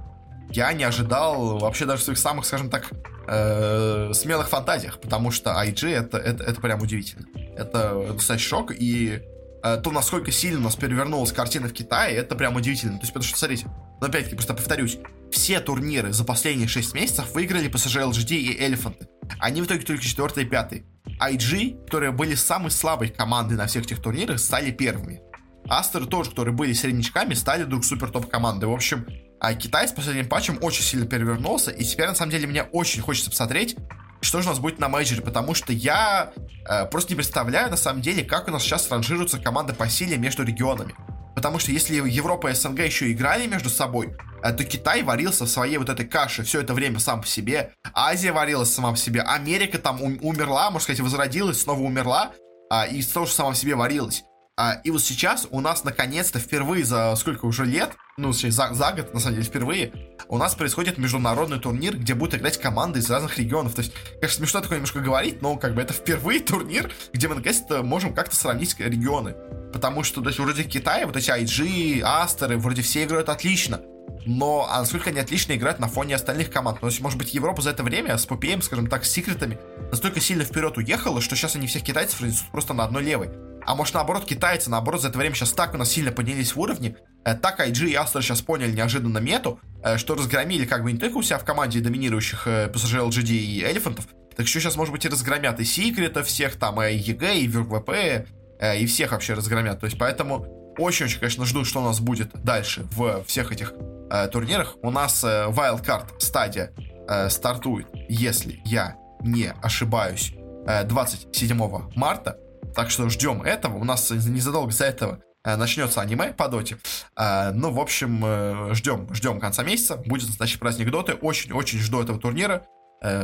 я не ожидал вообще даже в своих самых, скажем так, э, смелых фантазиях, потому что IG это, это, это прям удивительно. Это достаточно шок, и э, то, насколько сильно у нас перевернулась картина в Китае, это прям удивительно. То есть, потому что, смотрите, но опять-таки, просто повторюсь, все турниры за последние 6 месяцев выиграли PSG LGD и Элефанты. Они в итоге только 4 и 5. IG, которые были самой слабой командой на всех этих турнирах, стали первыми. Астеры тоже, которые были среднячками, стали вдруг супер топ командой. В общем, а Китай с последним патчем очень сильно перевернулся, и теперь, на самом деле, мне очень хочется посмотреть, что же у нас будет на мейджоре, потому что я э, просто не представляю, на самом деле, как у нас сейчас ранжируются команды по силе между регионами. Потому что если Европа и СНГ еще играли между собой, э, то Китай варился в своей вот этой каше все это время сам по себе. Азия варилась сама по себе. Америка там умерла, можно сказать, возродилась, снова умерла. А, и тоже сама по себе варилась. А, и вот сейчас у нас наконец-то впервые за сколько уже лет, ну, за, за год, на самом деле, впервые, у нас происходит международный турнир, где будут играть команды из разных регионов. То есть, конечно, смешно такое немножко говорить, но как бы это впервые турнир, где мы наконец-то можем как-то сравнить регионы. Потому что, то есть, вроде Китая, вот эти IG, Aster ы, вроде все играют отлично. Но а насколько они отлично играют на фоне остальных команд? Ну, то есть, может быть, Европа за это время с PPM, скажем так, с секретами настолько сильно вперед уехала, что сейчас они всех китайцев разнесут просто на одной левой. А может, наоборот, китайцы, наоборот, за это время сейчас так у нас сильно поднялись в уровне, э, так IG и Aster сейчас поняли неожиданно мету, э, что разгромили как бы не только у себя в команде доминирующих э, PSG, LGD и Elephant ов, так еще сейчас, может быть, и разгромят и Секрета всех, там, и EG, и VP, и всех вообще разгромят. То есть, поэтому очень-очень, конечно, жду, что у нас будет дальше в всех этих э, турнирах. У нас э, Wildcard стадия э, стартует, если я не ошибаюсь, э, 27 марта. Так что ждем этого. У нас незадолго за этого начнется аниме по доте. Ну, в общем, ждем, ждем конца месяца. Будет настоящий праздник доты. Очень-очень жду этого турнира.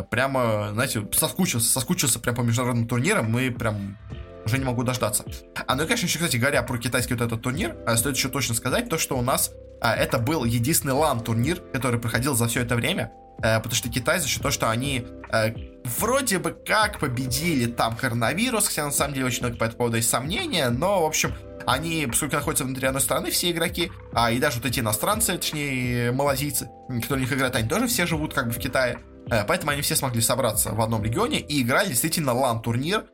Прямо, знаете, соскучился, соскучился прям по международным турнирам. Мы прям уже не могу дождаться. А, ну и, конечно, еще, кстати говоря, про китайский вот этот турнир, стоит еще точно сказать, то, что у нас а, это был единственный лан-турнир, который проходил за все это время. Э, потому что Китай за счет того, что они э, вроде бы как победили там коронавирус, хотя на самом деле очень много по этому поводу есть сомнения, но, в общем, они, поскольку находятся внутри одной страны, все игроки, а и даже вот эти иностранцы, точнее, малазийцы, которые в них играют, они тоже все живут как бы в Китае. Э, поэтому они все смогли собраться в одном регионе и играли действительно лан-турнир,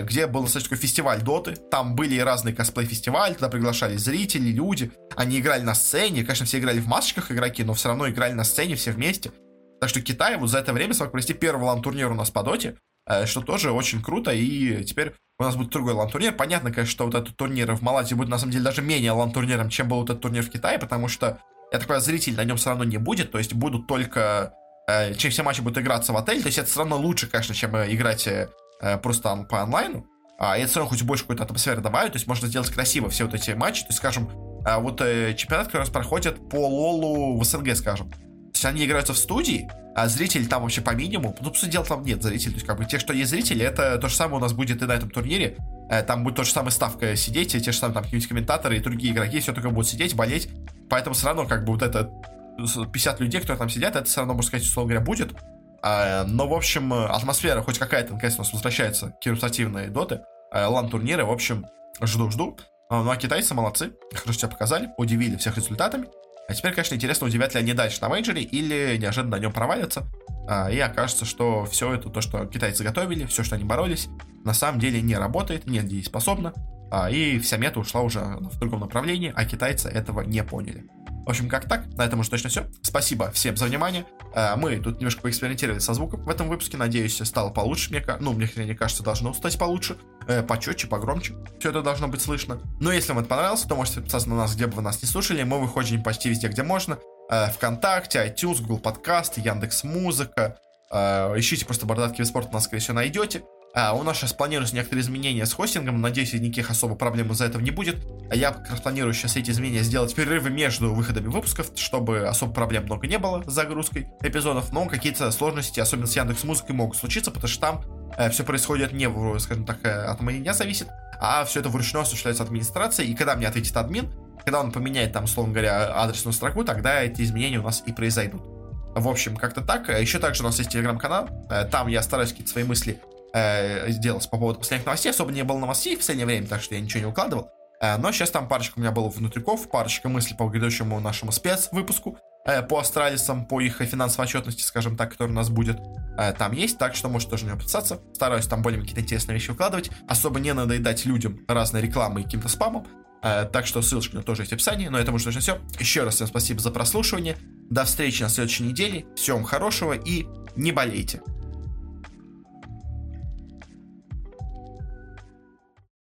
где был достаточно такой фестиваль доты. Там были разные косплей-фестивали, туда приглашали зрители, люди. Они играли на сцене. Конечно, все играли в масочках игроки, но все равно играли на сцене все вместе. Так что Китай вот за это время смог провести первый лан-турнир у нас по доте, э, что тоже очень круто. И теперь у нас будет другой лан-турнир. Понятно, конечно, что вот этот турнир в Малайзии будет на самом деле даже менее лан-турниром, чем был вот этот турнир в Китае, потому что, я так понимаю, зрителей на нем все равно не будет, то есть будут только... Э, чем все матчи будут играться в отель, то есть это все равно лучше, конечно, чем играть э, просто по онлайну, а, это все равно хоть больше какой-то атмосферы добавит, то есть можно сделать красиво все вот эти матчи, то есть, скажем, вот чемпионат как раз проходит по лолу в СНГ, скажем. Есть они играются в студии, а зрители там вообще по минимуму. Ну, по сути дела, там нет зрителей. То есть, как бы, те, что есть зрители, это то же самое у нас будет и на этом турнире. Э, там будет то же самое ставка сидеть, и те же самые там какие-нибудь комментаторы и другие игроки, все только будут сидеть, болеть. Поэтому все равно, как бы, вот это 50 людей, которые там сидят, это все равно, можно сказать, условно говоря, будет. А, но, в общем, атмосфера хоть какая-то, наконец, у нас возвращается к репутативной доты. А, лан-турниры, в общем, жду-жду. А, ну а китайцы молодцы, хорошо себя показали, удивили всех результатами. А теперь, конечно, интересно, удивят ли они дальше на мейджоре или неожиданно на нем провалятся. А, и окажется, что все это, то, что китайцы готовили, все, что они боролись, на самом деле не работает, не дееспособно. А, и вся мета ушла уже в другом направлении, а китайцы этого не поняли. В общем, как так, на этом уже точно все. Спасибо всем за внимание. Э, мы тут немножко поэкспериментировали со звуком в этом выпуске. Надеюсь, стало получше. Мне, ну, мне, мне кажется, должно стать получше. Э, почетче, погромче. Все это должно быть слышно. Но если вам это понравилось, то можете подписаться на нас, где бы вы нас не слушали. Мы выходим почти везде, где можно. Э, Вконтакте, iTunes, Google Подкасты, Яндекс Музыка. Ищите просто Бородатки Спорт, нас, скорее всего, найдете. А, у нас сейчас планируются некоторые изменения с хостингом. Надеюсь, никаких особо проблем из-за этого не будет. А я как раз планирую сейчас эти изменения сделать перерывы между выходами выпусков, чтобы особо проблем много не было с загрузкой эпизодов. Но какие-то сложности, особенно с Яндекс Музыкой, могут случиться, потому что там э, все происходит не, скажем так, э, от меня зависит, а все это вручную осуществляется администрацией. И когда мне ответит админ, когда он поменяет там, условно говоря, адресную строку, тогда эти изменения у нас и произойдут. В общем, как-то так. Еще также у нас есть телеграм-канал. Э, там я стараюсь какие-то свои мысли э, по поводу последних новостей. Особо не было новостей в последнее время, так что я ничего не укладывал. Э, но сейчас там парочка у меня было внутриков, парочка мыслей по грядущему нашему спецвыпуску э, по астралисам, по их финансовой отчетности, скажем так, который у нас будет. Э, там есть, так что можете тоже него подписаться. Стараюсь там более какие-то интересные вещи выкладывать. Особо не надоедать людям разной рекламой и каким-то спамом. Так что ссылочка тоже есть в описании. Но это может точно все. Еще раз всем спасибо за прослушивание. До встречи на следующей неделе. Всем хорошего и не болейте.